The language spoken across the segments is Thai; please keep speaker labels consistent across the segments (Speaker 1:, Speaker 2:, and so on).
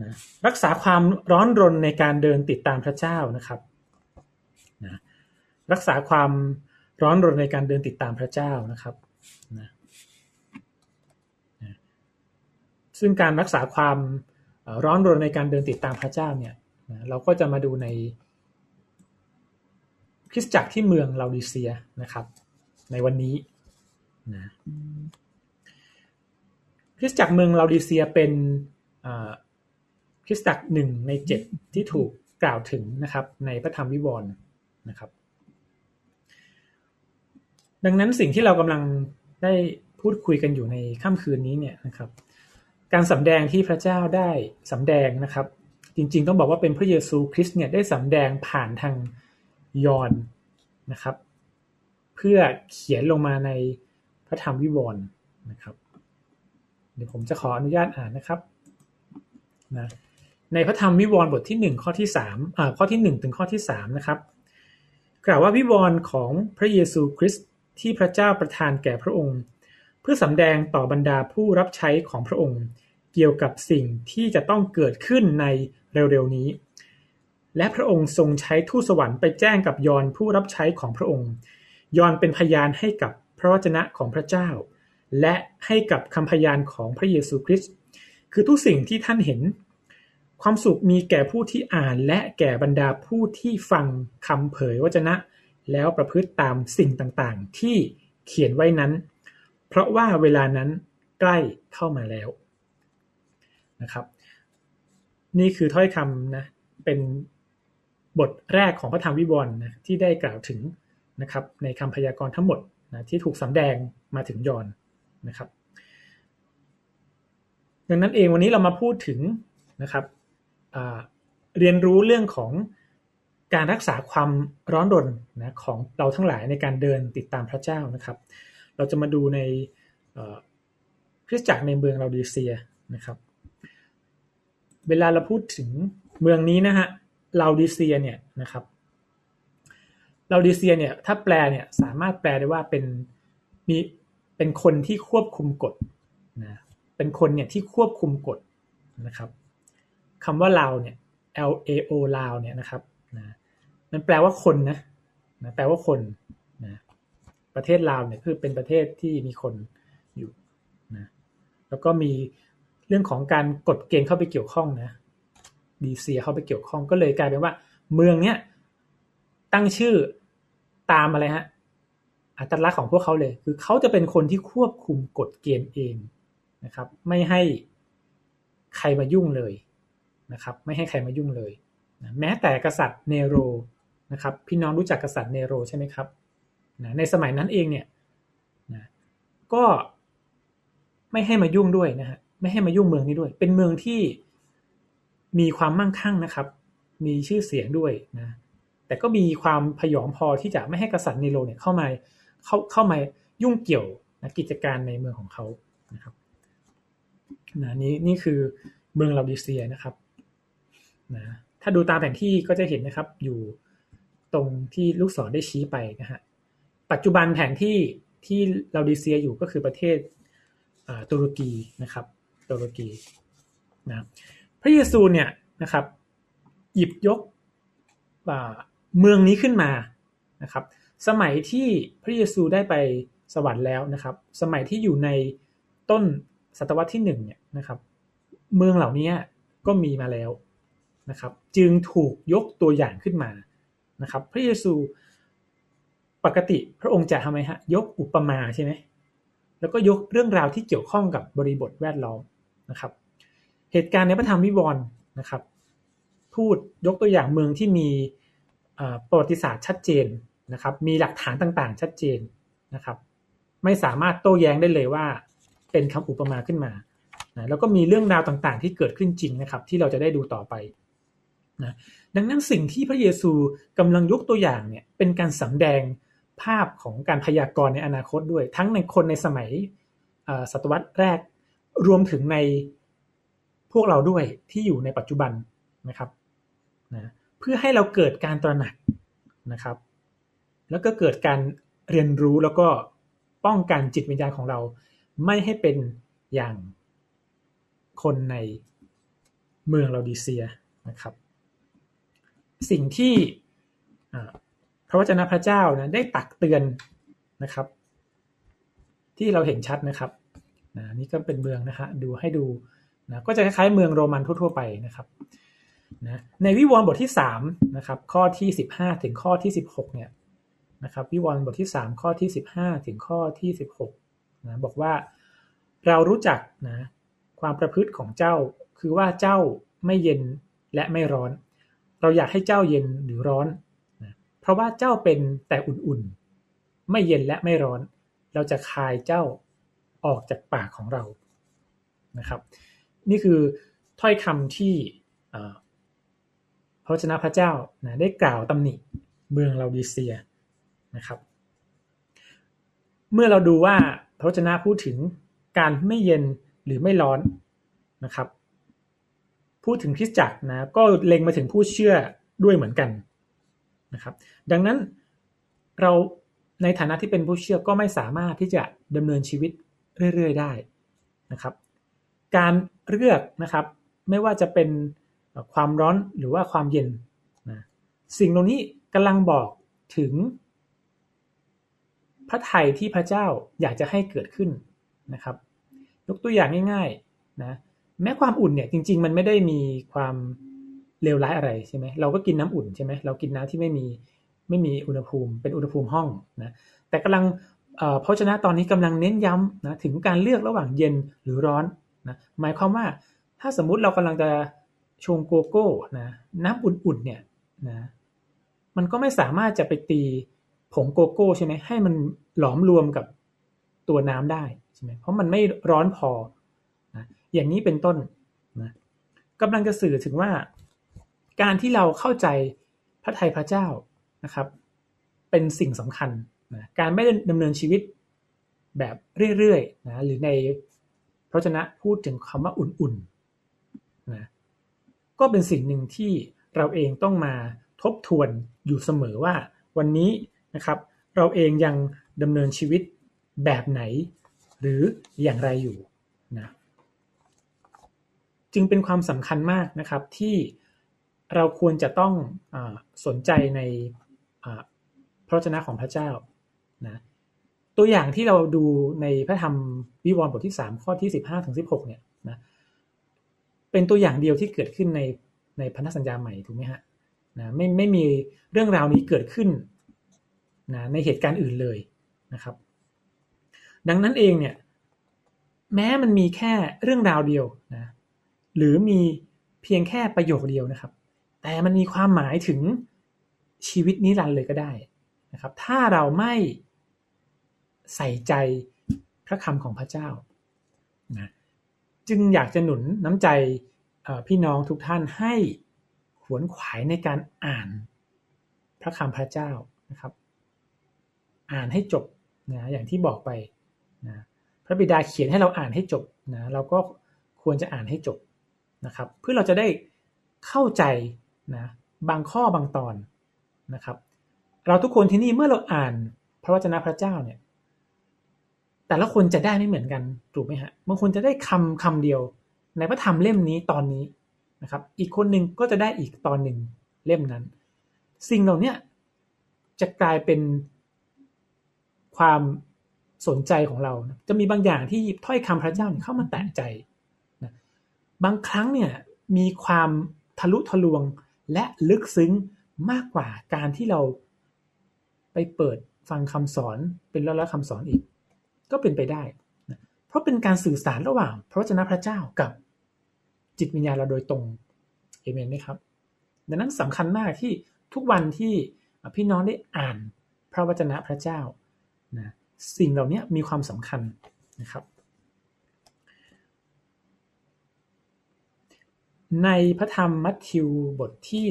Speaker 1: นะรักษาความร้อนรนในการเดินติดตามพระเจ้านะครับนะรักษาความร้อนรนในการเดินติดตามพระเจ้านะครับนะนะซึ่งการรักษาความร้อนรนในการเดินติดตามพระเจ้าเนี่ยนะเราก็จะมาดูในคริสตจักรที่เมืองลาดิเซียนะครับ ในวันนี้นะคริสตจักรเมืองลาดิเซียเป็น คริสตจักรหนึ่งในเจ็ดที่ถูกกล่าวถึงนะครับ ในพระธรรมวิวรณ์นะครับ ดังนั้นสิ่งที่เรากำลังได้พูดคุยกันอยู่ในค่ำคืนนี้เนี่ยนะครับ การสำแดงที่พระเจ้าได้สำแดงนะครับ จริงๆ ต้องบอกว่าเป็นพระเยซูคริสต์เนี่ยได้สำแดงผ่านทางยอนนะครับ เพื่อเขียนลงมาในพระธรรมวิวรณ์นะครับ เดี๋ยวผมจะขออนุญาตอ่านนะครับนะ ในพระธรรมวิวรณ์บทที่หนึ่งข้อที่สามอ่าข้อที่หนึ่งถึงข้อที่สามนะครับ กล่าวว่าวิวรณ์ของพระเยซูคริสต์ที่พระเจ้าประทานแก่พระองค์ เพื่อสำแดงต่อบรรดาผู้รับใช้ของพระองค์ เกี่ยวกับสิ่งที่จะต้องเกิดขึ้นในเร็วๆนี้ และพระองค์ทรงใช้ทูตสวรรค์ไปแจ้งกับยอนผู้รับใช้ของพระองค์ ยอนเป็นพยานให้กับพระวจนะของพระเจ้า และให้กับคำพยานของพระเยซูคริสต์คือทุกสิ่งที่ท่านเห็น ความสุขมีแก่ผู้ที่อ่านและแก่บรรดาผู้ที่ฟังคำเผยวจนะ แล้วประพฤติตามสิ่งต่างๆ ที่เขียนไว้นั้น เพราะว่าเวลานั้นใกล้เข้ามาแล้วนะครับ นี่คือถ้อยคำนะเป็นบทแรกของพระธรรมวิวรณ์นะที่ได้กล่าวถึงนะครับในคำพยากรณ์ทั้งหมดนะที่ถูกสำแดงมาถึงยอนนะครับ ดังนั้นเองวันนี้เรามาพูดถึงนะครับ เรียนรู้เรื่องของการรักษาความร้อนรนนะของเราทั้งหลายในการเดินติดตามพระเจ้านะครับ เราจะมาดูในคริสตจักรในเมืองลาดิเซียนะครับ เวลาเราพูดถึงเมืองนี้นะฮะลาดิเซียเนี่ยนะครับลาดิเซียเนี่ยถ้าแปลเนี่ยสามารถแปลได้ว่าเป็นมีเป็นคนที่ควบคุมกฎนะเป็นคนเนี่ยที่ควบคุมกฎนะครับ คำว่าลาวเนี่ย L A O ลาวเนี่ยนะครับนะมันแปลว่าคนนะนะแปลว่าคนนะประเทศลาวเนี่ยคือเป็นประเทศที่มีคนอยู่นะแล้วก็มีเรื่องของการกฎเกณฑ์เข้าไปเกี่ยวข้องนะดีเซียเข้าไปเกี่ยวข้องก็เลยกลายเป็นว่า เมืองเนี้ยตั้งชื่อตามอะไรฮะอัตลักษณ์ของพวกเขาเลย คือเขาจะเป็นคนที่ควบคุมกฎเกณฑ์เองนะครับ ไม่ให้ใครมายุ่งเลย นะครับไม่ให้ใครมายุ่งเลยนะแม้แต่กษัตริย์เนโรนะครับพี่น้องรู้จักกษัตริย์เนโรใช่ไหมครับนะในสมัยนั้นเองเนี่ยนะก็ไม่ให้มายุ่งด้วยนะฮะไม่ให้มายุ่งเมืองนี้ด้วย เป็นเมืองที่มีความมั่งคั่งนะครับ มีชื่อเสียงด้วยนะแต่ก็มีความพยองพอที่จะไม่ให้กษัตริย์เนโรเนี่ยเข้ามาเข้าเข้ามายุ่งเกี่ยวนะกิจการในเมืองของเขานะครับนะนี่นี่คือเมืองลาดิเซียนะครับ นะถ้าดูตามแผนที่ก็จะเห็นนะครับ อยู่ตรงที่ลูกศรได้ชี้ไปนะฮะปัจจุบันแผนที่ที่เราดีเซียอยู่ก็คือประเทศตุรกีนะครับตุรกีนะพระเยซูเนี่ยนะครับ หยิบยกเมืองนี้ขึ้นมานะครับ สมัยที่พระเยซูได้ไปสวรรค์แล้วนะครับ สมัยที่อยู่ในต้นศตวรรษที่หนึ่งเนี่ยนะครับ เมืองเหล่านี้ก็มีมาแล้ว นะครับจึงถูกยกตัวอย่างขึ้นมานะครับพระเยซูปกติพระองค์จะทำไมฮะยกอุปมาใช่ไหมแล้วก็ยกเรื่องราวที่เกี่ยวข้องกับบริบทแวดล้อมนะครับ เหตุการณ์ในพระธรรมวิวรณ์นะครับ พูดยกตัวอย่างเมืองที่มีประวัติศาสตร์ชัดเจนนะครับ มีหลักฐานต่างๆ ชัดเจนนะครับ ไม่สามารถโต้แย้งได้เลยว่า เป็นคำอุปมาขึ้นมานะแล้วก็มีเรื่องราวต่างๆ ที่เกิดขึ้นจริงนะครับ ที่เราจะได้ดูต่อไป นะดังนั้นสิ่งที่พระเยซูกำลังยกตัวอย่างเนี่ยเป็นการสำแดงภาพของการพยากรณ์ในอนาคตด้วย ทั้งในคนในสมัยศตวรรษแรกรวมถึงในพวกเราด้วยที่อยู่ในปัจจุบันนะครับนะเพื่อให้เราเกิดการตระหนักนะครับ แล้วก็เกิดการเรียนรู้แล้วก็ป้องกันจิตวิญญาณของเรา ไม่ให้เป็นอย่างคนในเมืองลาดิเซียนะครับ สิ่งที่พระวจนะพระเจ้านะได้ตักเตือนนะครับ ที่เราเห็นชัดนะครับนะนี่ก็เป็นเมืองนะฮะดูให้ดูนะก็จะคล้ายๆเมืองโรมันทั่วๆไปนะครับนะในวิวรณ์บทที่3นะครับข้อที่ 15 ถึงข้อที่ 16เนี่ยนะครับวิวรณ์บทที่ 3 ข้อที่ 15 ถึงข้อที่ 16นะบอกว่าเรารู้จักนะความประพฤติของเจ้าคือว่าเจ้าไม่เย็นและไม่ร้อน เราอยากให้เจ้าเย็นหรือร้อนนะเพราะว่าเจ้าเป็นแต่อุ่นๆ ไม่เย็นและไม่ร้อน เราจะคายเจ้าออกจากปากของเรานะครับ นี่คือถ้อยคำที่พระชนะพระเจ้านะได้กล่าวตำหนิเมืองลาดิเซียนะครับ เมื่อเราดูว่าพระชนะพูดถึงการไม่เย็นหรือไม่ร้อนนะครับ พูดถึงคริสตจักรนะก็เล็งมาถึงผู้เชื่อด้วยเหมือนกันนะครับ ดังนั้นเราในฐานะที่เป็นผู้เชื่อก็ไม่สามารถที่จะดำเนินชีวิตเรื่อยๆได้นะครับ การเลือกนะครับไม่ว่าจะเป็นความร้อนหรือว่าความเย็นนะสิ่งตรงนี้กำลังบอกถึง พระไทยที่พระเจ้าอยากจะให้เกิดขึ้นนะครับ ยกตัวอย่างง่ายๆนะ แม้ความอุ่นเนี่ยจริง ๆ มันไม่ได้มีความเลวร้ายอะไรใช่ไหมเราก็กินน้ำอุ่นใช่ไหมเรากินน้ำที่ไม่มีไม่มีอุณหภูมิเป็นอุณหภูมิห้องนะแต่กำลังเพราะฉะนั้นตอนนี้กำลังเน้นย้ำนะถึงการเลือกระหว่างเย็นหรือร้อนนะหมายความว่าถ้าสมมุติเรากำลังจะชงโกโก้นะน้ำอุ่นๆเนี่ยนะมันก็ไม่สามารถจะไปตีผงโกโก้ใช่ไหมให้มันหลอมรวมกับตัวน้ำได้ใช่ไหมเพราะมันไม่ร้อนพอ อย่างนี้เป็นต้นนะกำลังจะสื่อถึงว่า การที่เราเข้าใจพระไทยพระเจ้านะครับ เป็นสิ่งสำคัญนะการไม่ดำเนินชีวิตแบบเรื่อยๆนะหรือในพระชนะพูดถึงคำว่าอุ่นๆนะก็เป็นสิ่งหนึ่งที่เราเองต้องมาทบทวนอยู่เสมอว่า วันนี้นะครับ เราเองยังดำเนินชีวิตแบบไหน หรืออย่างไรอยู่ จึงเป็นความสำคัญมากนะครับที่เราควรจะต้องอสนใจในพระชนะของพระเจ้านะตัวอย่างที่เราดูในพระธรรมวิวรณ์บทที่สามข้อที่สิบห้าถึงสิบหกเนี่ยนะเป็นตัวอย่างเดียวที่เกิดขึ้นในในพันธสัญญาใหม่ถูกไหมฮะนะไม่ไม่มีเรื่องราวนี้เกิดขึ้นนะในเหตุการณ์อื่นเลยนะครับ ดังนั้นเองเนี่ยแม้มันมีแค่เรื่องราวเดียวนะ หรือมีเพียงแค่ประโยคเดียวนะครับ แต่มันมีความหมายถึงชีวิตนิรันดร์เลยก็ได้นะครับ ถ้าเราไม่ใส่ใจพระคำของพระเจ้านะจึงอยากจะหนุนน้ำใจพี่น้องทุกท่านให้ขวนขวายในการอ่านพระคำพระเจ้านะครับ อ่านให้จบนะอย่างที่บอกไปนะพระบิดาเขียนให้เราอ่านให้จบนะเราก็ควรจะอ่านให้จบ นะครับ เพื่อเราจะได้เข้าใจนะบางข้อบางตอนนะครับ เราทุกคนที่นี่เมื่อเราอ่านพระวจนะพระเจ้าเนี่ย แต่ละคนจะได้ไม่เหมือนกันถูกไหมฮะบางคนจะได้คำคำเดียว ในพระธรรมเล่มนี้ตอนนี้นะครับ อีกคนหนึ่งก็จะได้อีกตอนหนึ่งเล่มนั้น สิ่งเหล่านี้จะกลายเป็นความสนใจของเรา จะมีบางอย่างที่ถ้อยคำพระเจ้าเข้ามาแตะใจ บางครั้งเนี่ยมีความทะลุทะลวงและลึกซึ้งมากกว่าการที่เราไปเปิดฟังคำสอนเป็นร้อยๆคำสอนอีก ก็เป็นไปได้ เพราะเป็นการสื่อสารระหว่าง พระวจนะพระเจ้ากับจิตวิญญาณเราโดยตรงเอเมนไหมครับ ดังนั้นสำคัญมากที่ทุกวันที่พี่น้องได้อ่านพระวจนะพระเจ้านะสิ่งเหล่านี้มีความสำคัญนะครับ ในพระธรรมมัทธิวบทที่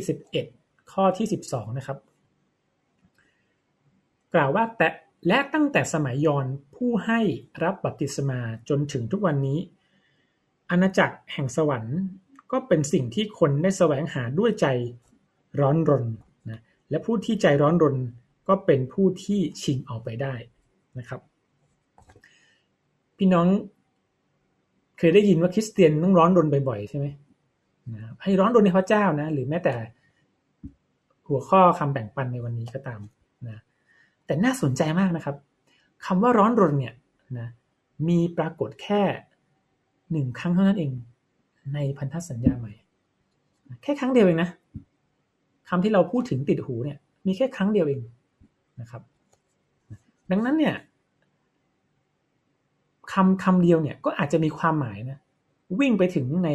Speaker 1: 11 ข้อที่ 12 นะครับ กล่าวว่าแต่และตั้งแต่สมัยยอนผู้ให้รับบัพติศมาจนถึงทุกวันนี้ อาณาจักรแห่งสวรรค์ก็เป็นสิ่งที่คนได้แสวงหาด้วยใจร้อนรนนะและผู้ที่ใจร้อนรนก็เป็นผู้ที่ชิงเอาไปได้นะครับ พี่น้องเคยได้ยินว่าคริสเตียนต้องร้อนรนบ่อยๆใช่ไหม นะให้ร้อนรนในพระเจ้านะ หรือแม้แต่หัวข้อคำแบ่งปันในวันนี้ก็ตามนะแต่น่าสนใจมากนะครับคำว่าร้อนรนเนี่ยนะมีปรากฏแค่หนึ่งครั้งเท่านั้นเอง ในพันธสัญญาใหม่ แค่ครั้งเดียวเองนะคำที่เราพูดถึงติดหูเนี่ย มีแค่ครั้งเดียวเองนะครับ ดังนั้นเนี่ยคำคำเดียวเนี่ยก็อาจจะมีความหมายนะวิ่งไปถึงใน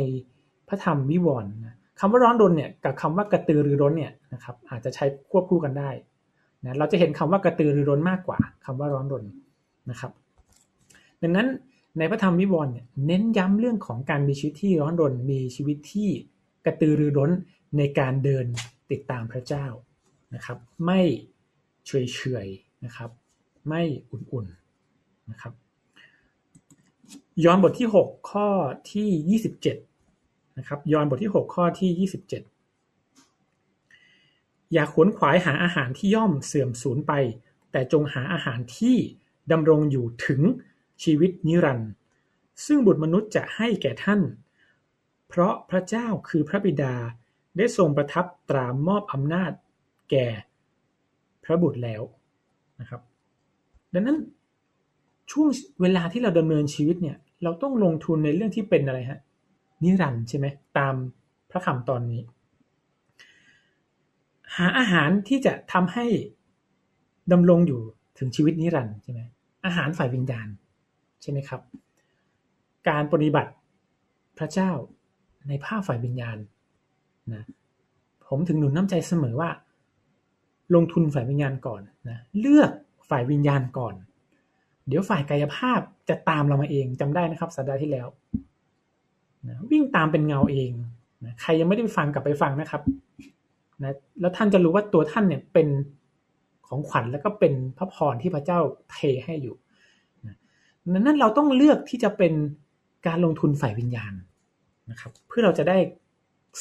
Speaker 1: พระธรรมวิวรณ์คำว่าร้อนรนเนี่ยกับคำว่ากระตือรือร้นเนี่ยนะครับอาจจะใช้ควบคู่กันได้นะเราจะเห็นคำว่ากระตือรือร้นมากกว่าคำว่าร้อนรนนะครับ ดังนั้นในพระธรรมวิวรณ์เนี่ยเน้นย้ำเรื่องของการมีชีวิตที่ร้อนรนมีชีวิตที่กระตือรือร้นในการเดินติดตามพระเจ้านะครับ ไม่เฉยๆนะครับ ไม่อุ่นๆนะครับ ย้อนบทที่ 6 ข้อที่ 27 นะครับยอห์นบทที่ 6 ข้อที่ 27 อย่าขวนขวายหาอาหารที่ย่อมเสื่อมสูญไป แต่จงหาอาหารที่ดำรงอยู่ถึงชีวิตนิรันดร์ซึ่งบุตรมนุษย์จะให้แก่ท่าน เพราะพระเจ้าคือพระบิดาได้ทรงประทับตรามอบอำนาจแก่พระบุตรแล้วนะครับ ดังนั้นช่วงเวลาที่เราดำเนินชีวิตเนี่ย เราต้องลงทุนในเรื่องที่เป็นอะไรฮะ นิรันด์ใช่ไหมตามพระคำตอนนี้ หาอาหารที่จะทำให้ดำรงอยู่ถึงชีวิตนิรันด์ใช่ไหมอาหารฝ่ายวิญญาณใช่ไหมครับ การปฏิบัติพระเจ้าในภาพฝ่ายวิญญาณนะผมถึงหนุนน้ำใจเสมอว่า ลงทุนฝ่ายวิญญาณก่อนนะเลือกฝ่ายวิญญาณก่อน เดี๋ยวฝ่ายกายภาพจะตามเรามาเองจำได้นะครับสัปดาห์ที่แล้ว นะวิ่งตามเป็นเงาเองนะใครยังไม่ได้ไปฟังกลับไปฟังนะครับนะแล้วท่านจะรู้ว่าตัวท่านเนี่ยเป็นของขวัญแล้วก็เป็นพระพรที่พระเจ้าเทให้อยู่นะนั้นเราต้องเลือกที่จะเป็นการลงทุนฝ่ายวิญญาณนะครับ เพื่อเราจะได้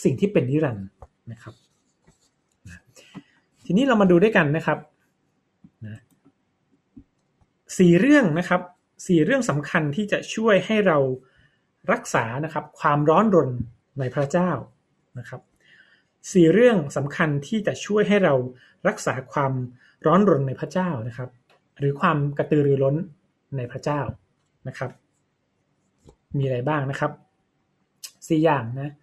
Speaker 1: สิ่งที่เป็นนิรันดร์นะครับทีนี้เรามาดูด้วยกันนะครับนะสี่เรื่องนะครับสี่เรื่องสำคัญที่จะช่วยให้เรา รักษานะครับความร้อนรนในพระเจ้านะครับสี่เรื่องสำคัญที่จะช่วยให้เรารักษาความร้อนรนในพระเจ้านะครับ หรือความกระตือรือร้นในพระเจ้านะครับ มีอะไรบ้างนะครับสี่อย่างนะ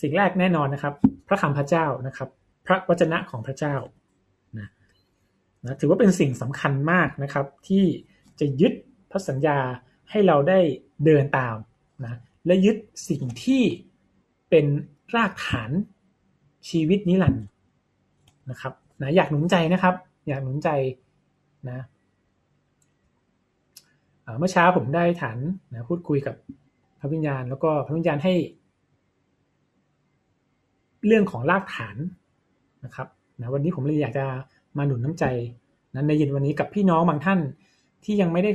Speaker 1: สิ่งแรกแน่นอนนะครับ พระคำพระเจ้านะครับ พระวจนะของพระเจ้านะถือว่าเป็นสิ่งสำคัญมากนะครับ ที่จะยึดพระสัญญาให้เราได้ เดินตามนะและยึดสิ่งที่เป็นรากฐานชีวิตนิรันดร์นะครับนะอยากหนุนใจนะครับ อยากหนุนใจนะเมื่อเช้าผมได้ฐานนะพูดคุยกับพระวิญญาณ แล้วก็พระวิญญาณให้ เรื่องของรากฐานนะครับนะวันนี้ผมเลยอยากจะมาหนุนน้ำใจนั้นในเย็นวันนี้กับพี่น้องบางท่านที่ยังไม่ได้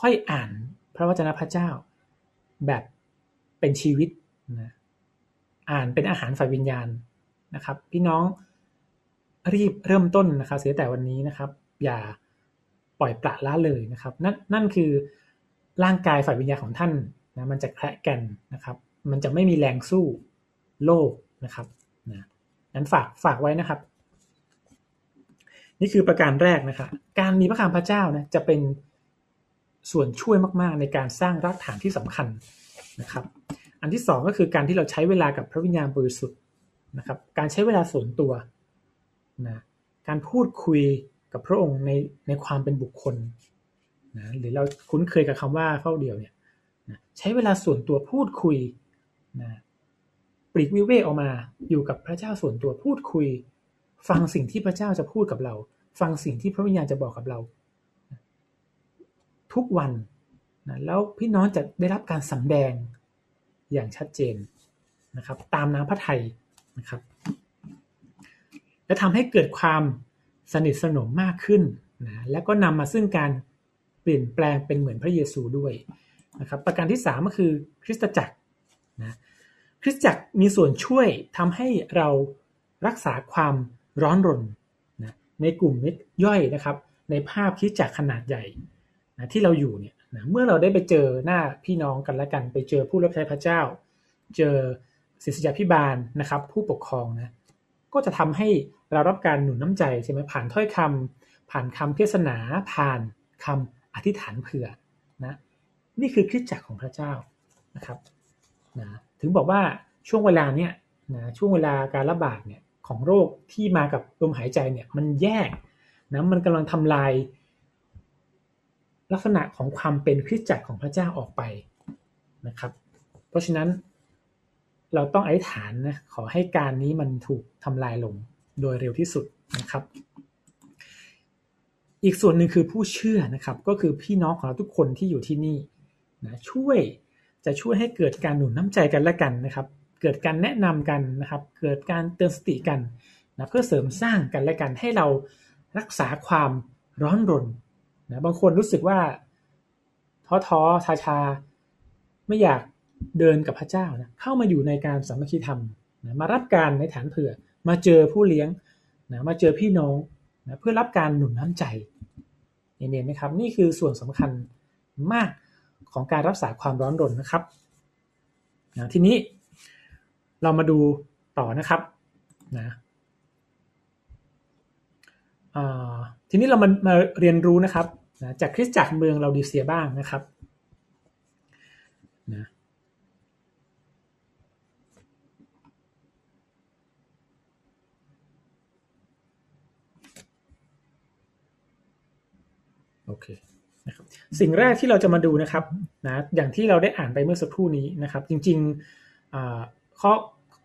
Speaker 1: ค่อยอ่าน ระวจนะพระเจ้า แบบเป็นชีวิตนะอ่านเป็นอาหารฝ่ายวิญญาณนะครับ พี่น้องรีบเริ่มต้นนะครับเสียแต่วันนี้นะครับ อย่าปล่อยปละละเลยนะครับ นั่นนั่นคือร่างกายฝ่ายวิญญาณของท่านนะมันจะแคระกันนะครับ มันจะไม่มีแรงสู้โลกนะครับนะนั้นฝากฝากไว้นะครับ นี่คือประการแรกนะครับการมีพระคำพระเจ้านะจะเป็น ส่วนช่วยมาก ๆ ในการสร้างรากฐานที่สำคัญนะครับ อันที่สองก็คือการที่เราใช้เวลากับพระวิญญาณบริสุทธิ์นะครับ การใช้เวลาส่วนตัวนะการพูดคุยกับพระองค์ในในความเป็นบุคคลนะหรือเราคุ้นเคยกับคำว่าเฝ้าเดียวเนี่ยนะใช้เวลาส่วนตัวพูดคุยนะปลีกวิเวกออกมาอยู่กับพระเจ้าส่วนตัวพูดคุย ฟังสิ่งที่พระเจ้าจะพูดกับเรา ฟังสิ่งที่พระวิญญาณจะบอกกับเรา ทุกวันนะแล้วพี่น้องจะได้รับการสำแดงอย่างชัดเจนนะครับ ตามน้ำพระทัยนะครับ และทำให้เกิดความสนิทสนมมากขึ้นนะและก็นำมาซึ่งการเปลี่ยนแปลงเป็นเหมือนพระเยซูด้วยนะครับประการที่สามก็คือคริสตจักรนะคริสตจักรมีส่วนช่วยทำให้เรารักษาความร้อนรนนะในกลุ่มมิตรย่อยนะครับ ในภาพคิดจักรขนาดใหญ่ นะที่เราอยู่เนี่ยนะเมื่อเราได้ไปเจอหน้าพี่น้องกันและกัน ไปเจอผู้รับใช้พระเจ้า เจอศิษยาพิบาลนะครับ ผู้ปกครองนะก็จะทำให้เรารับการหนุนน้ำใจใช่ไหมผ่านถ้อยคำผ่านคำเทศนาผ่านคำอธิษฐานเผื่อนะนี่คือคริสตจักรของพระเจ้านะครับนะถึงบอกว่าช่วงเวลาเนี้ยนะช่วงเวลาการระบาดเนี่ยของโรคที่มากับลมหายใจเนี่ยมันแยกนะมันกำลังทำลาย ลักษณะของความเป็นคริสตจักรของพระเจ้าออกไปนะครับ เพราะฉะนั้นเราต้องอธิษฐานนะขอให้การนี้มันถูกทำลายลงโดยเร็วที่สุดนะครับ อีกส่วนหนึ่งคือผู้เชื่อนะครับ ก็คือพี่น้องของเราทุกคนที่อยู่ที่นี่นะช่วยจะช่วยให้เกิดการหนุนน้ำใจกันและกันนะครับ เกิดการแนะนำกันนะครับ เกิดการเตือนสติกันนะเพื่อเสริมสร้างกันและกันให้เรารักษาความร้อนรน นะบางคนรู้สึกว่าท้อท้อชาชาไม่อยากเดินกับพระเจ้านะเข้ามาอยู่ในการสามัคคีธรรมนะมารับการในฐานเผื่อ มาเจอผู้เลี้ยงนะมาเจอพี่น้องนะเพื่อรับการหนุนน้ำใจเห็นไหมครับ นี่คือส่วนสำคัญมากของการรักษาความร้อนรนนะครับนะทีนี้เรามาดูต่อนะครับนะทีนี้เรามามาเรียนรู้นะครับ นะจากคริสตจักรเมืองเราดีเซียบ้างนะครับนะโอเคนะครับสิ่งแรกที่เราจะมาดูนะครับนะอย่างที่เราได้อ่านไปเมื่อสักครู่นี้นะครับ จริงๆข้อ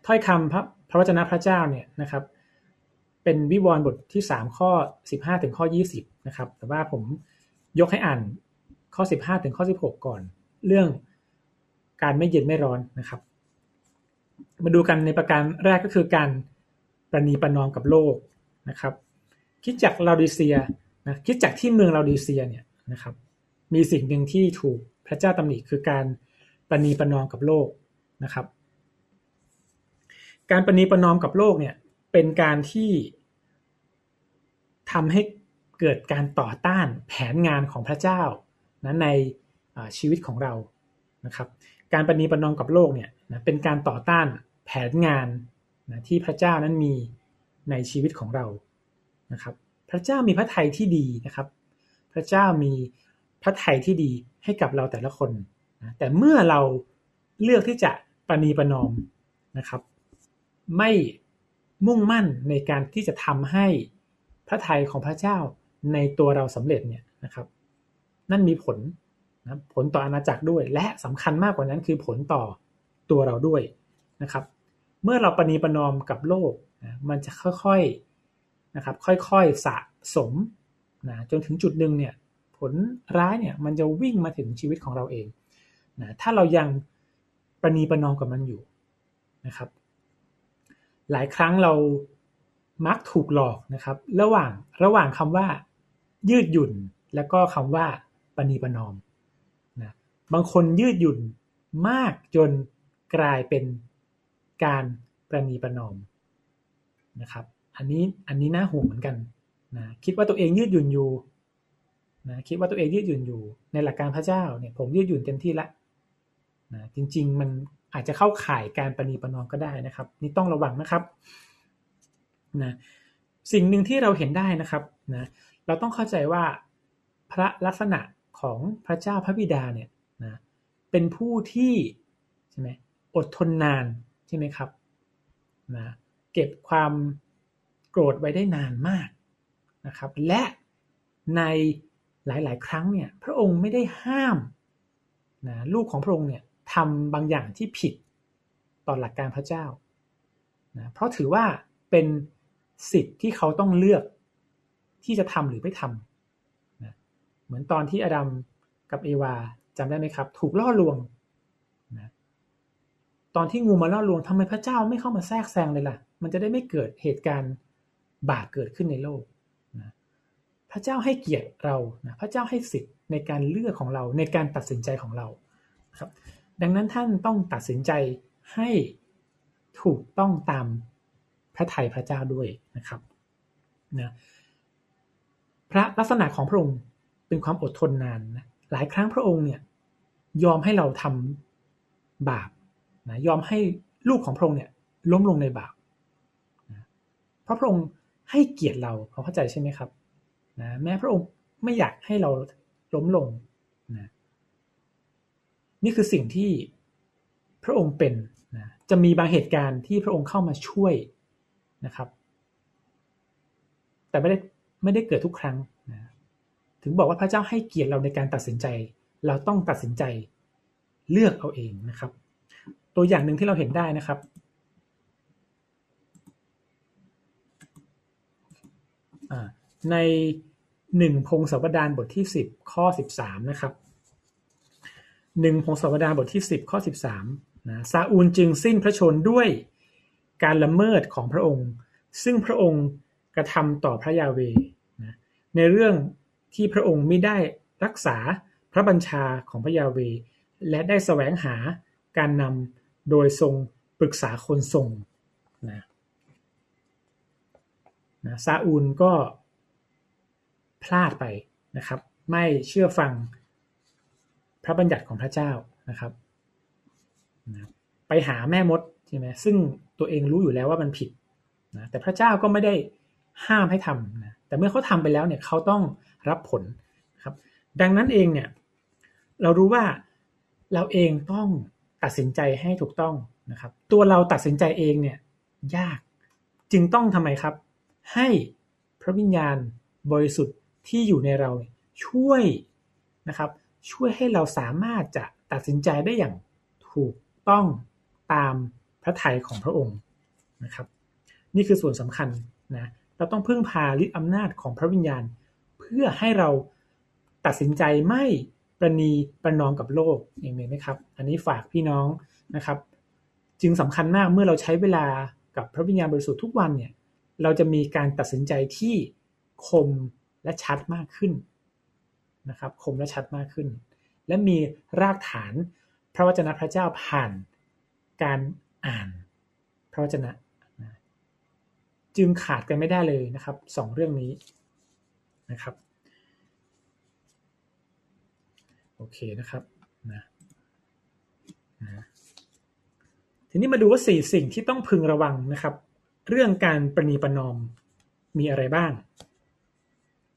Speaker 1: ถ้อยคำพระพระวจนะพระเจ้าเนี่ยนะครับ เป็นวิวรณ์บทที่ 3 ข้อ 15 ถึงข้อ 20 นะครับ แต่ว่าผม ยกให้อ่านข้อ 15 ถึงข้อ 16 ก่อน เรื่องการไม่เย็นไม่ร้อนนะครับ มาดูกันในประการแรกก็คือการประนีประนอมกับโลกนะครับ คิดจากลาดิเซียนะคิดจากที่เมืองลาดิเซียเนี่ยนะครับ มีสิ่งหนึ่งที่ถูกพระเจ้าตำหนิคือการประนีประนอมกับโลกนะครับ การประนีประนอมกับโลกเนี่ยเป็นการที่ทำให้ เกิดการต่อต้านแผนงานของพระเจ้านะในชีวิตของเรานะครับ การประนีประนอมกับโลกเนี่ยนะเป็นการต่อต้านแผนงานนะที่พระเจ้านั้นมีในชีวิตของเรานะครับ พระเจ้ามีพระทัยที่ดีนะครับ พระเจ้ามีพระทัยที่ดีให้กับเราแต่ละคนนะแต่เมื่อเราเลือกที่จะปณีประนอมนะครับ ไม่มุ่งมั่นในการที่จะทำให้พระทัยของพระเจ้า ในตัวเราสำเร็จเนี่ยนะครับนั่นมีผลนะผลต่ออาณาจักรด้วย และสำคัญมากกว่านั้นคือผลต่อตัวเราด้วยนะครับ เมื่อเราปณีประนอมกับโลกนะมันจะค่อยนะครับค่อยๆสะสมนะจนถึงจุดหนึ่งเนี่ยผลร้ายเนี่ยมันจะวิ่งมาถึงชีวิตของเราเองนะถ้าเรายังประนีประนอมกับมันอยู่นะครับ หลายครั้งเรามักถูกหลอกนะครับ ระหว่างระหว่างคำว่า ยืดหยุ่น แล้วก็คำว่าปณีประนอมนะบางคนยืดหยุ่นมากจนกลายเป็นการประนีประนอมนะครับ อันนี้อันนี้น่าห่วงเหมือนกันนะคิดว่าตัวเองยืดหยุ่นอยู่นะคิดว่าตัวเองยืดหยุ่นอยู่ ในหลักการพระเจ้าเนี่ยผมยืดหยุ่นเต็มที่ละนะจริง ๆ มันอาจจะเข้าข่ายการปณีประนอมก็ได้นะครับ นี่ต้องระวังนะครับนะสิ่งหนึ่งที่เราเห็นได้นะครับ นะเราต้องเข้าใจว่าพระลักษณะของพระเจ้าพระบิดาเนี่ยนะเป็นผู้ที่ใช่ไหมอดทนนานใช่ไหมครับนะเก็บความโกรธไว้ได้นานมากนะครับ และในหลาย ๆ ครั้งเนี่ยพระองค์ไม่ได้ห้ามนะลูกของพระองค์เนี่ยทำบางอย่างที่ผิดต่อหลักการพระเจ้านะเพราะถือว่าเป็นสิทธิ์ที่เขาต้องเลือก ที่จะทำหรือไม่ทำนะเหมือนตอนที่อดัมกับเอวาจำได้ไหมครับ ถูกล่อลวงนะตอนที่งูมาล่อลวงทำไมพระเจ้าไม่เข้ามาแทรกแซงเลยล่ะ มันจะได้ไม่เกิดเหตุการณ์บาปเกิดขึ้นในโลกนะพระเจ้าให้เกียรติเรานะพระเจ้าให้สิทธิ์ในการเลือกของเราในการตัดสินใจของเราครับ ดังนั้นท่านต้องตัดสินใจให้ถูกต้องตามพระทัยพระเจ้าด้วยนะครับนะ พระลักษณะของพระองค์เป็นความอดทนนานนะหลายครั้งพระองค์เนี่ยยอมให้เราทำบาปนะยอมให้ลูกของพระองค์เนี่ยล้มลงในบาปเพราะพระองค์ให้เกียรติเราเขาเข้าใจใช่ไหมครับนะแม้พระองค์ไม่อยากให้เราล้มลงนะนี่คือสิ่งที่พระองค์เป็นนะจะมีบางเหตุการณ์ที่พระองค์เข้ามาช่วยนะครับ แต่ไม่ได้ ไม่ได้เกิดทุกครั้งนะถึงบอกว่าพระเจ้าให้เกียรติเราในการตัดสินใจ เราต้องตัดสินใจเลือกเอาเองนะครับ ตัวอย่างหนึ่งที่เราเห็นได้นะครับ ในหนึ่งพงศาวดารบทที่สิบข้อสิบสามนะครับหนึ่งพงศาวดารบทที่สิบข้อสิบสามนะซาอูลจึงสิ้นพระชนด้วยการละเมิดของพระองค์ ซึ่งพระองค์กระทำต่อพระยาเว ในเรื่องที่พระองค์ไม่ได้รักษาพระบัญชาของพระยาเวและได้แสวงหาการนำโดยทรงปรึกษาคนทรงนะนะซาอูลก็พลาดไปนะครับ ไม่เชื่อฟังพระบัญญัติของพระเจ้านะครับนะไปหาแม่มดใช่ไหมซึ่งตัวเองรู้อยู่แล้วว่ามันผิดนะแต่พระเจ้าก็ไม่ได้ ห้ามให้ทำนะแต่เมื่อเขาทำไปแล้วเนี่ยเขาต้องรับผลครับ ดังนั้นเองเนี่ยเรารู้ว่าเราเองต้องตัดสินใจให้ถูกต้องนะครับ ตัวเราตัดสินใจเองเนี่ยยากจึงต้องทำไมครับ ให้พระวิญญาณบริสุทธิ์ที่อยู่ในเราช่วยนะครับ ช่วยให้เราสามารถจะตัดสินใจได้อย่างถูกต้องตามพระทัยของพระองค์นะครับ นี่คือส่วนสำคัญนะ เราต้องพึ่งพาฤทธิอำนาจของพระวิญญาณ เพื่อให้เราตัดสินใจไม่ประนีประนอมกับโลกองนี้นะครับ อันนี้ฝากพี่น้องนะครับ จึงสำคัญมากเมื่อเราใช้เวลากับพระวิญญาณบริสุทธิ์ทุกวันเนี่ย เราจะมีการตัดสินใจที่คมและชัดมากขึ้นนะครับ คมและชัดมากขึ้น และมีรากฐานพระวจนะพระเจ้าผ่านการอ่านพระวจนะ จึงขาดกันไม่ได้เลยนะครับสองเรื่องนี้นะครับโอเคนะครับนะนะทีนี้มาดูว่าสี่สิ่งที่ต้องพึงระวังนะครับ เรื่องการประนีประนอมมีอะไรบ้าง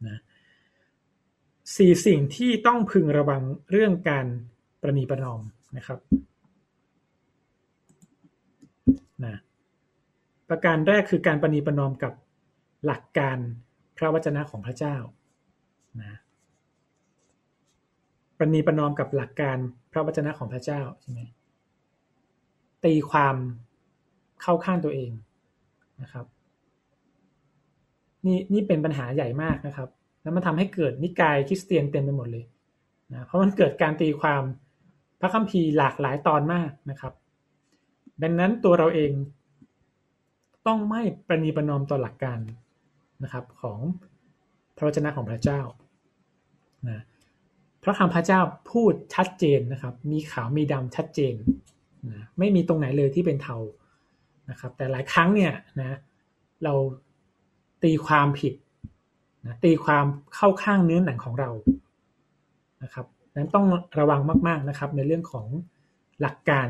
Speaker 1: นะสี่สิ่งที่ต้องพึงระวังเรื่องการประนีประนอมนะครับนะ ประการแรกคือการประนีประนอมกับหลักการพระวจนะของพระเจ้านะประนีประนอมกับหลักการพระวจนะของพระเจ้าใช่ไหมตีความเข้าข้างตัวเองนะครับ นี่นี่เป็นปัญหาใหญ่มากนะครับ แล้วมันทำให้เกิดนิกายคริสเตียนเต็มไปหมดเลยนะเพราะมันเกิดการตีความพระคัมภีร์หลากหลายตอนมากนะครับ ดังนั้นตัวเราเอง ต้องไม่ประนีประนอมต่อหลักการนะครับของพระวจนะของพระเจ้านะพระคำพระเจ้าพูดชัดเจนนะครับ มีขาวมีดำชัดเจนนะไม่มีตรงไหนเลยที่เป็นเทานะครับ แต่หลายครั้งเนี่ยนะเราตีความผิดนะตีความเข้าข้างเนื้อหนังของเรานะครับนั้นต้องระวังมาก ๆนะครับ ในเรื่องของหลักการ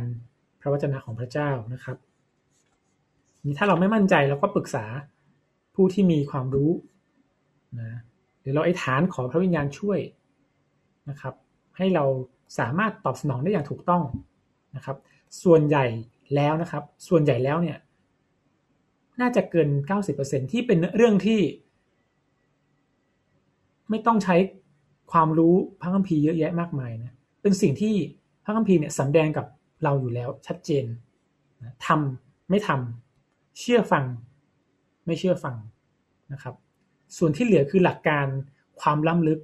Speaker 1: พระวจนะของพระเจ้านะครับ ถ้าเราไม่มั่นใจเราก็ปรึกษาผู้ที่มีความรู้นะหรือเราไอ้ฐานขอพระวิญญาณช่วยนะครับ ให้เราสามารถตอบสนองได้อย่างถูกต้องนะครับ ส่วนใหญ่แล้วนะครับ ส่วนใหญ่แล้วเนี่ย น่าจะเกิน 90%ที่เป็นเรื่องที่ ไม่ต้องใช้ความรู้พระคัมภีร์เยอะแยะมากมายนะเป็นสิ่งที่พระคัมภีร์เนี่ยสำแดงกับเราอยู่แล้วชัดเจนทำไม่ทำ เชื่อฟัง ไม่เชื่อฟังนะครับ ส่วนที่เหลือคือหลักการความล้ำลึก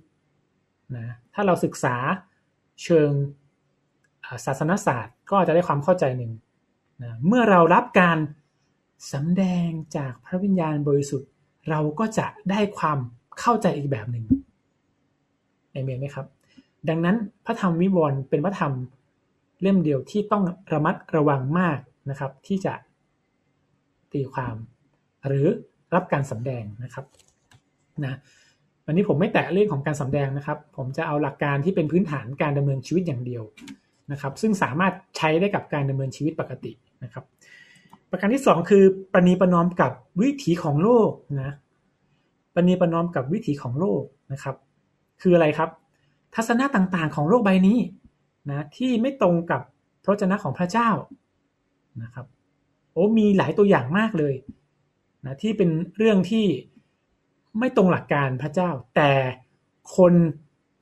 Speaker 1: นะถ้าเราศึกษาเชิงศาสนศาสตร์ก็จะได้ความเข้าใจหนึ่งนะเมื่อเรารับการสำแดงจากพระวิญญาณบริสุทธิ์ เราก็จะได้ความเข้าใจอีกแบบหนึ่งเอเมนไหมครับ ดังนั้นพระธรรมวิวรณ์เป็นพระธรรมเล่มเดียวที่ต้องระมัดระวังมากนะครับ ที่จะ ตีความ หรือรับการสำแดงนะครับนะวันนี้ผมไม่แตะเรื่องของการสำแดงนะครับ ผมจะเอาหลักการที่เป็นพื้นฐานการดำเนินชีวิตอย่างเดียวนะครับ ซึ่งสามารถใช้ได้กับการดำเนินชีวิตปกตินะครับ ประการที่สองคือปณีประนอมกับวิถีของโลกนะปณีประนอมกับวิถีของโลกนะครับ คืออะไรครับ ทัศนะต่างๆของโลกใบนี้นะที่ไม่ตรงกับพระเจ้าของพระเจ้านะครับ โอ้มีหลายตัวอย่างมากเลยนะที่เป็นเรื่องที่ไม่ตรงหลักการพระเจ้า แต่คน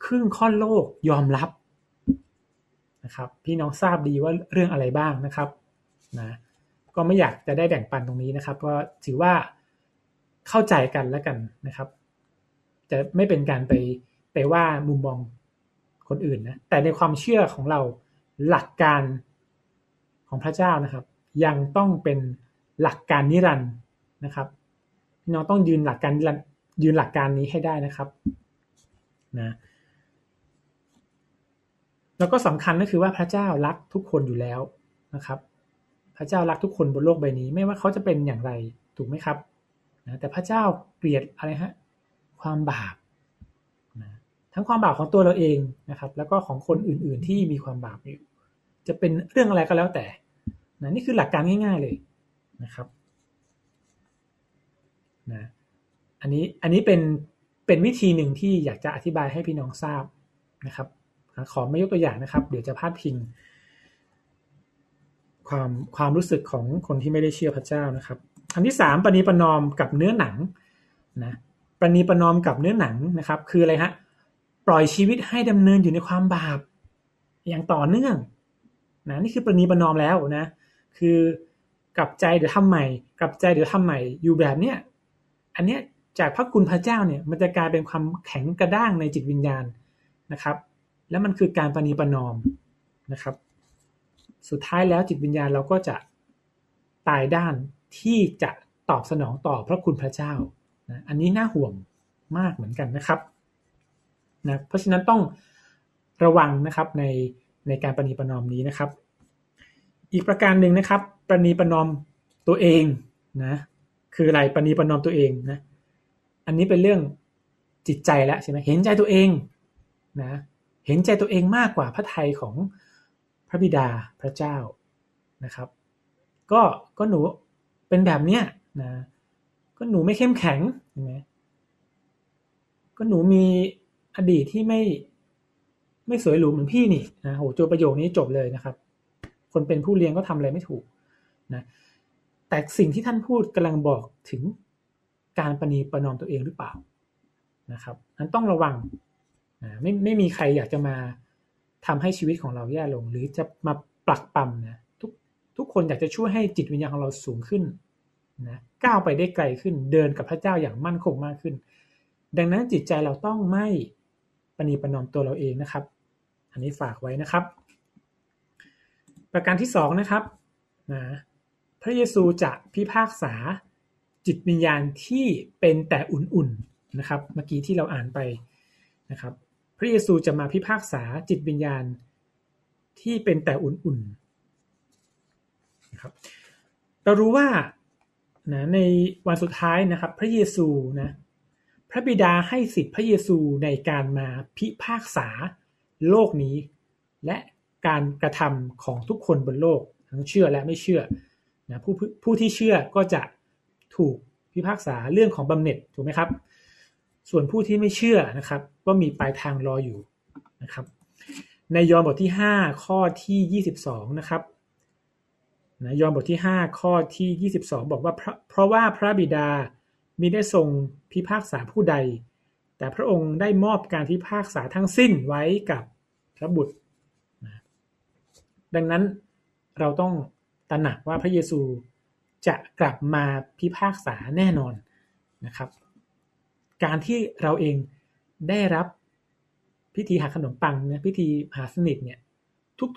Speaker 1: ครึ่งค่อนโลกยอมรับนะครับ พี่น้องทราบดีว่าเรื่องอะไรบ้างนะครับนะก็ไม่อยากจะได้แบ่งปันตรงนี้นะครับ ก็ถือว่าเข้าใจกันแล้วกันนะครับ จะไม่เป็นการไปไปว่ามุมมองคนอื่นนะแต่ในความเชื่อของเราหลักการของพระเจ้านะครับ ยังต้องเป็นหลักการนิรันดร์นะครับพี่น้องต้องยืนหลักการนิรันดร์ยืนหลักการนี้ให้ได้นะครับนะแล้วก็สำคัญก็คือว่าพระเจ้ารักทุกคนอยู่แล้วนะครับ พระเจ้ารักทุกคนบนโลกใบนี้ ไม่ว่าเขาจะเป็นอย่างไรถูกไหมครับนะแต่พระเจ้าเกลียดอะไรฮะความบาปนะทั้งความบาปของตัวเราเองนะครับ แล้วก็ของคนอื่นๆที่มีความบาปอยู่ จะเป็นเรื่องอะไรก็แล้วแต่ นะนี่คือหลักการง่าย ๆเลยนะครับนะอันนี้อันนี้เป็นเป็นวิธีหนึ่งที่อยากจะอธิบายให้พี่น้องทราบนะครับ ขอไม่ยกตัวอย่างนะครับ เดี๋ยวจะพาดพิง ความความรู้สึกของคนที่ไม่ได้เชื่อพระเจ้านะครับ อันที่สามปณีประนอมกับเนื้อหนังนะปณีประนอมกับเนื้อหนังนะครับ คืออะไรฮะปล่อยชีวิตให้ดำเนินอยู่ในความบาปอย่างต่อเนื่องนะนี่คือปณีประนอมแล้วนะ คือกลับใจเดี๋ยวทำใหม่ กลับใจเดี๋ยวทำใหม่อยู่แบบเนี้ยอันเนี้ยจากพระคุณพระเจ้าเนี่ยมันจะกลายเป็นความแข็งกระด้างในจิตวิญญาณนะครับ แล้วมันคือการปณีประนอมนะครับ สุดท้ายแล้วจิตวิญญาณเราก็จะตายด้านที่จะตอบสนองต่อพระคุณพระเจ้านะอันนี้น่าห่วงมากเหมือนกันนะครับนะเพราะฉะนั้นต้องระวังนะครับในในการประนีประนอมนี้นะครับ อีกประการหนึ่งนะครับ ประนีประนอมตัวเองนะคืออะไรประนีประนอมตัวเองนะอันนี้เป็นเรื่องจิตใจแล้วใช่ไหมเห็นใจตัวเองนะเห็นใจตัวเองมากกว่าพระทัยของพระบิดาพระเจ้านะครับ ก็ก็หนูเป็นแบบเนี้ยนะก็หนูไม่เข้มแข็งใช่ไหมก็หนูมีอดีตที่ไม่ไม่สวยหรูเหมือนพี่นี่นะโหโจประโยคนี้จบเลยนะครับ คนเป็นผู้เลี้ยงก็ทำอะไรไม่ถูกนะแต่สิ่งที่ท่านพูดกำลังบอกถึงการประนีประนอมตัวเองหรือเปล่านะครับนั้นต้องระวังนะไม่ไม่มีใครอยากจะมาทำให้ชีวิตของเราแย่ลง หรือจะมาปลักปั๊มนะทุกทุกคนอยากจะช่วยให้จิตวิญญาณของเราสูงขึ้นนะก้าวไปได้ไกลขึ้นเดินกับพระเจ้าอย่างมั่นคงมากขึ้น ดังนั้นจิตใจเราต้องไม่ปณีประนอมตัวเราเองนะครับ อันนี้ฝากไว้นะครับ ประการที่สองนะครับนะพระเยซูจะพิพากษาจิตวิญญาณที่เป็นแต่อุ่นๆนะครับเมื่อกี้ที่เราอ่านไปนะครับพระเยซูจะมาพิพากษาจิตวิญญาณที่เป็นแต่อุ่นๆนะครับเรารู้ว่านะในวันสุดท้ายนะครับพระเยซูนะพระบิดาให้สิทธิพระเยซูในการมาพิพากษาโลกนี้ และ การกระทำของทุกคนบนโลก ทั้งเชื่อและไม่เชื่อนะผู้ผู้ที่เชื่อก็จะถูกพิพากษาเรื่องของบำเหน็จถูกไหมครับ ส่วนผู้ที่ไม่เชื่อนะครับก็มีปลายทางรออยู่นะครับ ในยอห์นบทที่ 5 ข้อที่ 22 นะครับนะยอห์นบทที่ 5 ข้อที่ 22 บอกว่าเพราะเพราะว่าพระบิดามิได้ทรงพิพากษาผู้ใด แต่พระองค์ได้มอบการพิพากษาทั้งสิ้นไว้กับพระบุตร ดังนั้นเราต้องตระหนักว่าพระเยซูจะกลับมาพิพากษาแน่นอนนะครับ การที่เราเองได้รับพิธีหาขนมปังเนี่ยพิธีหาสนิทเนี่ย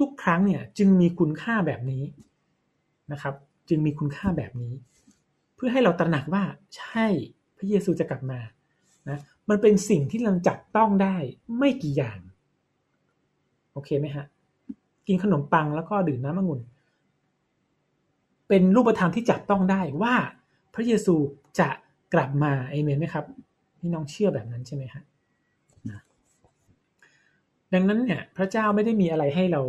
Speaker 1: ทุกๆ ครั้งเนี่ยจึงมีคุณค่าแบบนี้นะครับ จึงมีคุณค่าแบบนี้ เพื่อให้เราตระหนักว่าใช่พระเยซูจะกลับมานะมันเป็นสิ่งที่เราจับต้องได้ไม่กี่อย่าง โอเคไหมฮะ กินขนมปังแล้วก็ดื่มน้ำองุ่น เป็นรูปธรรมที่จับต้องได้ว่าพระเยซูจะกลับมาเอเมนไหมครับพี่น้องเชื่อแบบนั้นใช่ไหมฮะนะดังนั้นเนี่ย พระเจ้าไม่ได้มีอะไรให้เรา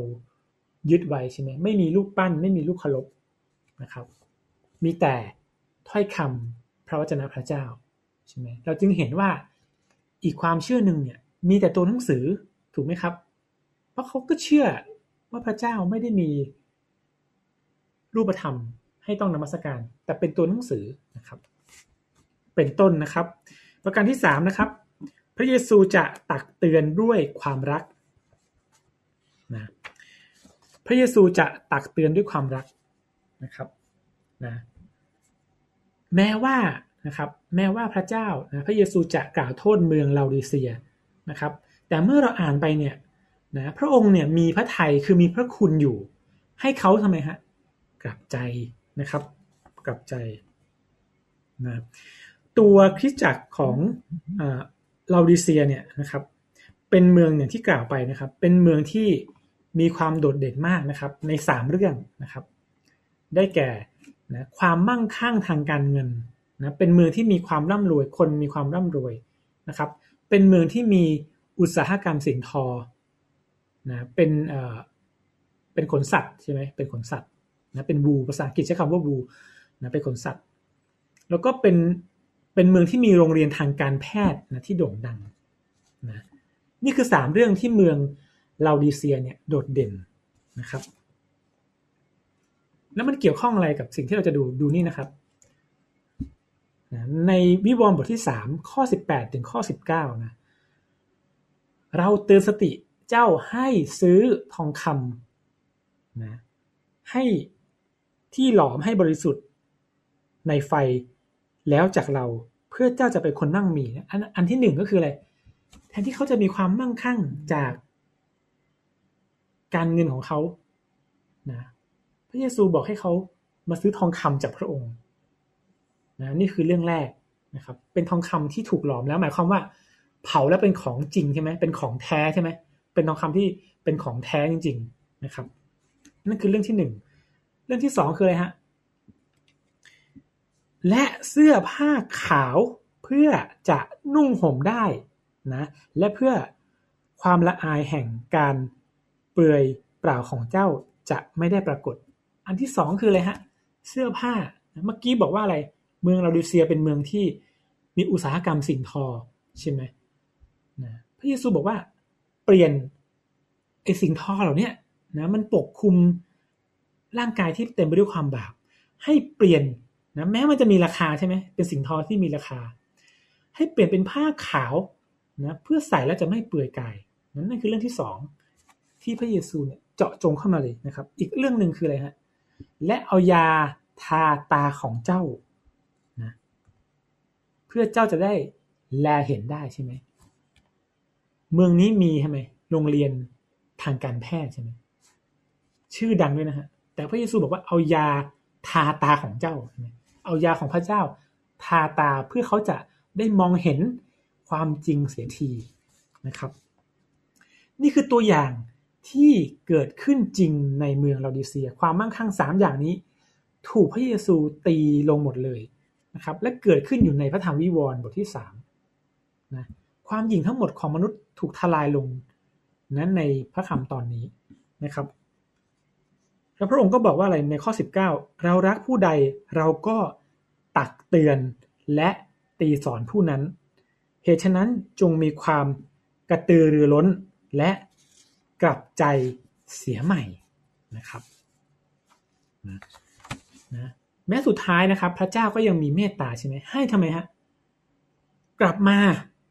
Speaker 1: ยึดไว้ใช่ไหมไม่มีลูกปั้น ไม่มีลูกเคารพนะครับ มีแต่ถ้อยคำพระวจนะพระเจ้าใช่ไหมเราจึงเห็นว่าอีกความเชื่อหนึ่งเนี่ย มีแต่ตัวหนังสือถูกไหมครับ เพราะเขาก็เชื่อ ว่าพระเจ้าไม่ได้มีรูปธรรมให้ต้องนมัสการ แต่เป็นตัวหนังสือนะครับ เป็นต้นนะครับ ประการที่สามนะครับ พระเยซูจะตักเตือนด้วยความรักนะพระเยซูจะตักเตือนด้วยความรักนะครับนะแม้ว่านะครับ แม้ว่าพระเจ้านะพระเยซูจะกล่าวโทษเมืองลาดิเซียนะครับ แต่เมื่อเราอ่านไปเนี่ย นะพระองค์เนี่ยมีพระไทยคือมีพระคุณอยู่ ให้เขาทำไมฮะกลับใจนะครับ กลับใจนะตัวคริสจักรของลาดิเซียเนี่ยนะครับ เป็นเมืองอย่างที่กล่าวไปนะครับ เป็นเมืองที่มีความโดดเด่นมากนะครับ ในสามเรื่องนะครับ ได้แก่นะความมั่งคั่งทางการเงินนะเป็นเมืองที่มีความร่ำรวยคนมีความร่ำรวยนะครับ เป็นเมืองที่มีอุตสาหกรรมสินทอ นะเป็นเอ่อเป็นขนสัตว์ใช่ไหมเป็นขนสัตว์นะเป็นบูภาษาอังกฤษใช้คำว่าบูนะเป็นขนสัตว์ แล้วก็เป็นเป็นเมืองที่มีโรงเรียนทางการแพทย์นะที่โด่งดังนะนี่คือสามเรื่องที่เมืองลาวดิเซียเนี่ยโดดเด่นนะครับ แล้วมันเกี่ยวข้องอะไรกับสิ่งที่เราจะดูดูนี่นะครับในวิวรณ์บทที่สามข้อสิบแปดถึงข้อสิบเก้านะเราเตือนสติ เจ้าให้ซื้อทองคำนะให้ที่หลอมให้บริสุทธิ์ในไฟแล้วจากเราเพื่อเจ้าจะเป็นคนมั่งมีอันอันที่หนึ่งก็คืออะไรแทนที่เขาจะมีความมั่งคั่งจากการเงินของเขานะพระเยซูบอกให้เขามาซื้อทองคำจากพระองค์นะนี่คือเรื่องแรกนะครับ เป็นทองคำที่ถูกหลอมแล้วหมายความว่า เผาแล้วเป็นของจริงใช่ไหมเป็นของแท้ใช่ไหม เป็นทองคำที่เป็นของแท้จริง ๆนะครับ นั่นคือเรื่องที่หนึ่งเรื่องที่สองคืออะไรฮะและเสื้อผ้าขาวเพื่อจะนุ่งห่มได้นะและเพื่อความละอายแห่งการเปลือยเปล่าของเจ้าจะไม่ได้ปรากฏ อันที่สองคืออะไรฮะเสื้อผ้าเมื่อกี้บอกว่าอะไรเมืองลาดิเซียเป็นเมืองที่มีอุตสาหกรรมสิ่งทอใช่ไหมนะพระเยซูบอกว่า เปลี่ยนไอสิ่งทอเหล่านี้นะมันปกคลุมร่างกายที่เต็มไปด้วยความบาปให้เปลี่ยนนะแม้มันจะมีราคาใช่ไหมเป็นสิ่งทอที่มีราคา ให้เปลี่ยนเป็นผ้าขาวนะเพื่อใส่แล้วจะไม่เปื่อยกายนั่นคือเรื่องที่สองที่พระเยซูเนี่ยเจาะจงเข้ามาเลยนะครับ อีกเรื่องหนึ่งคืออะไรฮะและเอายาทาตาของเจ้านะเพื่อเจ้าจะได้แลเห็นได้ใช่ไหม เมืองนี้มีใช่ไหมโรงเรียนทางการแพทย์ใช่ไหมชื่อดังด้วยนะฮะ แต่พระเยซูบอกว่าเอายาทาตาของเจ้า เอายาของพระเจ้า ทาตาเพื่อเขาจะได้มองเห็นความจริงเสียทีนะครับ นี่คือตัวอย่างที่เกิดขึ้นจริงในเมืองลาดิเซีย ความมั่งคั่งสามอย่างนี้ ถูกพระเยซูตีลงหมดเลยนะครับ และเกิดขึ้นอยู่ในพระธรรมวิวรณ์บทที่สามนะความหยิ่งทั้งหมดของมนุษย์ ถูกทลายลงนั้นในพระธรรมตอนนี้นะครับแล้วพระองค์ก็บอกว่าอะไรในข้อ 19 เรารักผู้ใดเราก็ตักเตือนและตีสอนผู้นั้น เหตุฉะนั้นจงมีความกระตือรือร้นและกลับใจเสียใหม่นะครับนะนะแม้สุดท้ายนะครับ พระเจ้าก็ยังมีเมตตาใช่ไหมให้ทำไมฮะกลับมา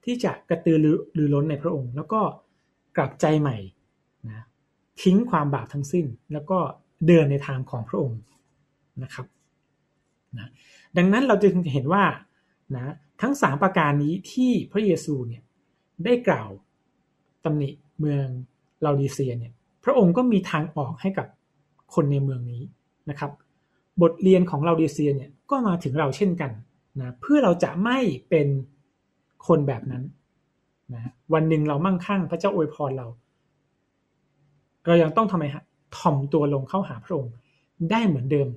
Speaker 1: ที่จะกระตือรือร้นในพระองค์ แล้วก็กลับใจใหม่นะทิ้งความบาปทั้งสิ้น แล้วก็เดินในทางของพระองค์นะครับนะดังนั้นเราจึงเห็นว่านะทั้งสามประการนี้ที่พระเยซูเนี่ยได้กล่าวตำหนิเมืองลาดิเซียเนี่ยพระองค์ก็มีทางออกให้กับคนในเมืองนี้นะครับ บทเรียนของลาดิเซียเนี่ยก็มาถึงเราเช่นกันนะเพื่อเราจะไม่เป็น คนแบบนั้นนะวันหนึ่งเรามั่งคั่งพระเจ้าอวยพรเรา เรายังต้องทำไมฮะถ่อมตัวลงเข้าหาพระองค์ได้เหมือนเดิม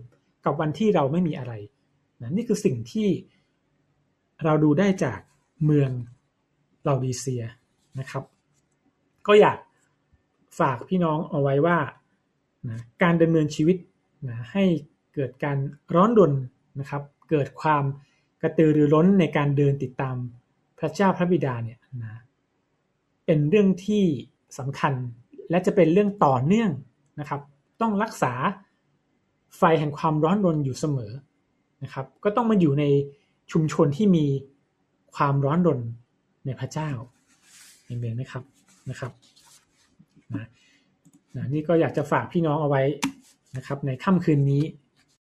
Speaker 1: กับวันที่เราไม่มีอะไรนะนี่คือสิ่งที่เราดูได้จากเมืองลาดีเซียนะครับ ก็อยากฝากพี่น้องเอาไว้ว่านะการดำเนินชีวิตนะให้เกิดการร้อนรนนะครับ เกิดความกระตือรือร้นในการเดินติดตาม พระเจ้าพระบิดาเนี่ยนะเป็นเรื่องที่สำคัญและจะเป็นเรื่องต่อเนื่องนะครับ ต้องรักษาไฟแห่งความร้อนรนอยู่เสมอนะครับ ก็ต้องมาอยู่ในชุมชนที่มีความร้อนรนในพระเจ้าเห็นไหมครับนะครับนะนะนี่ก็อยากจะฝากพี่น้องเอาไว้นะครับ ในค่ำคืนนี้